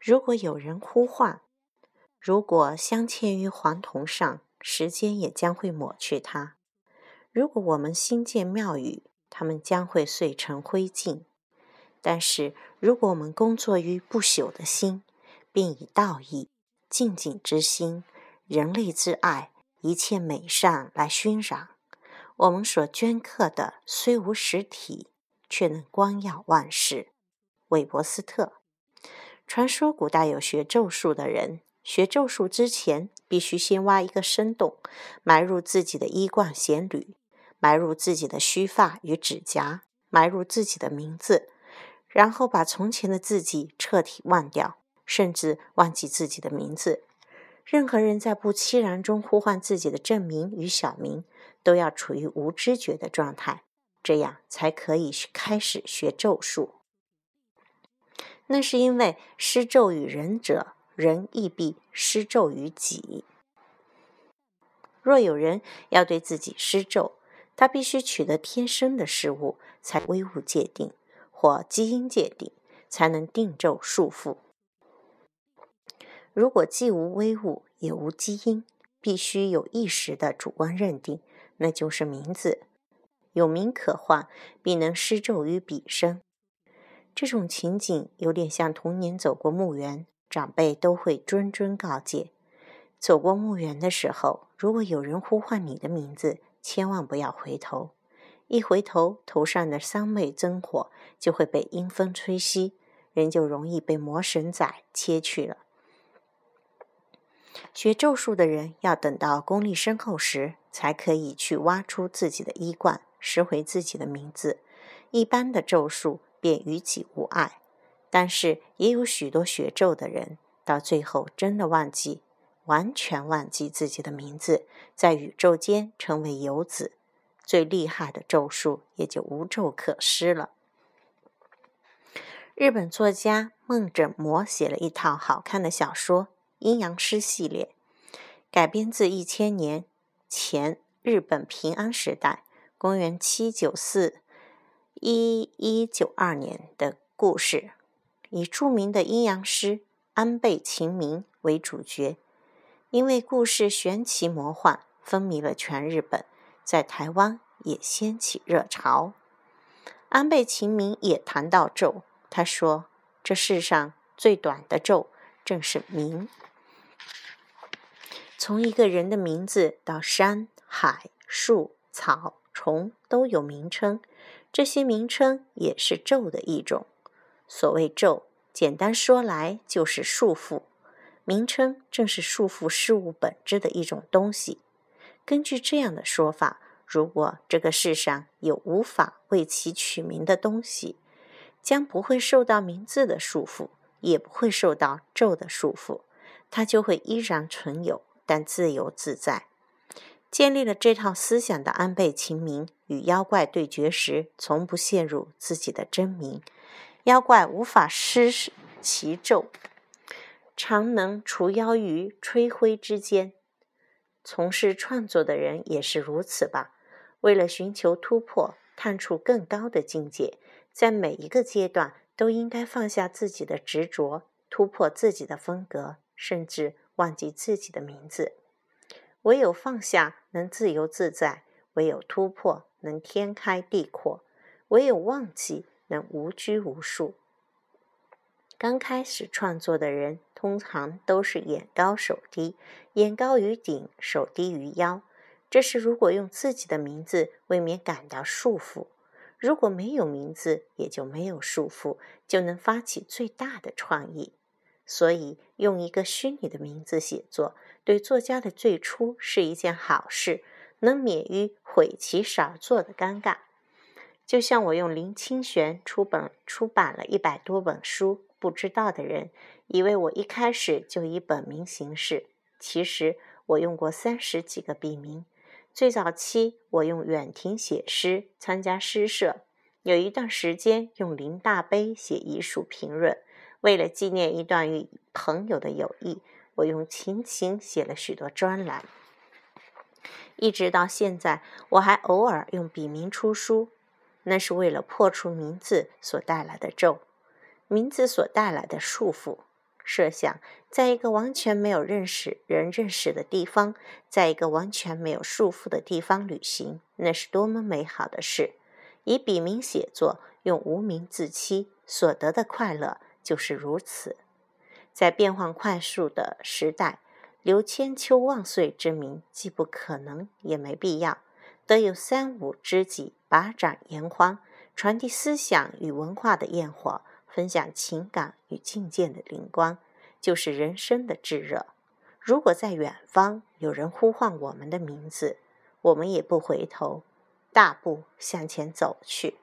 如果有人呼唤，如果镶嵌于黄铜上，时间也将会抹去它；如果我们新建庙宇，它们将会碎成灰烬。但是，如果我们工作于不朽的心，并以道义、敬谨之心、人类之爱、一切美善来熏染，我们所镌刻的虽无实体，却能光耀万世。韦伯斯特。传说古代有学咒术的人。学咒术之前，必须先挖一个深洞，埋入自己的衣冠鞋履，埋入自己的须发与指甲，埋入自己的名字，然后把从前的自己彻底忘掉，甚至忘记自己的名字。任何人在不期然中呼唤自己的正名与小名，都要处于无知觉的状态，这样才可以开始学咒术。那是因为施咒与人者。人亦必施咒于己。若有人要对自己施咒，他必须取得天生的事物，才微物界定或基因界定，才能定咒束缚。如果既无微物，也无基因，必须有意识的主观认定，那就是名字。有名可唤，必能施咒于彼身。这种情景有点像童年走过墓园。长辈都会谆谆告诫：走过墓园的时候，如果有人呼唤你的名字，千万不要回头。一回头，头上的三昧真火就会被阴风吹熄，人就容易被魔神仔切去了。学咒术的人要等到功力深厚时，才可以去挖出自己的衣冠，拾回自己的名字。一般的咒术便与己无碍。但是也有许多学咒的人，到最后真的忘记，完全忘记自己的名字，在宇宙间成为游子，最厉害的咒术也就无咒可施了。日本作家梦枕魔写了一套好看的小说《阴阳师》系列，改编自一千年前日本平安时代（公元七九四一一九二年）的故事。以著名的阴阳师安倍晴明为主角，因为故事玄奇魔幻，风靡了全日本，在台湾也掀起热潮。安倍晴明也谈到咒，他说：“这世上最短的咒，正是名。从一个人的名字到山海树草虫都有名称，这些名称也是咒的一种。”所谓咒，简单说来就是束缚。名称正是束缚事物本质的一种东西。根据这样的说法，如果这个世上有无法为其取名的东西，将不会受到名字的束缚，也不会受到咒的束缚，它就会依然存有，但自由自在。建立了这套思想的安倍晴明，与妖怪对决时，从不陷入自己的真名。妖怪无法施其咒，常能除妖于吹灰之间。从事创作的人也是如此吧？为了寻求突破，探出更高的境界，在每一个阶段都应该放下自己的执着，突破自己的风格，甚至忘记自己的名字。唯有放下，能自由自在；唯有突破，能天开地阔；唯有忘记。能无拘无束。刚开始创作的人，通常都是眼高手低，眼高于顶，手低于腰。这是如果用自己的名字，未免感到束缚；如果没有名字，也就没有束缚，就能发起最大的创意。所以，用一个虚拟的名字写作，对作家的最初是一件好事，能免于毁其少作的尴尬。就像我用林清玄出本出版了一百多本书，不知道的人以为我一开始就以本名行事。其实我用过三十几个笔名。最早期我用远亭写诗，参加诗社；有一段时间用林大悲写艺术评论。为了纪念一段与朋友的友谊，我用琴琴写了许多专栏。一直到现在，我还偶尔用笔名出书。那是为了破除名字所带来的咒，名字所带来的束缚。设想，在一个完全没有认识人认识的地方，在一个完全没有束缚的地方旅行，那是多么美好的事！以笔名写作，用无名自欺，所得的快乐就是如此。在变幻快速的时代，留千秋万岁之名既不可能，也没必要。得有三五知己，把盏言欢，传递思想与文化的焰火，分享情感与境界的灵光，就是人生的炙热。如果在远方有人呼唤我们的名字，我们也不回头，大步向前走去。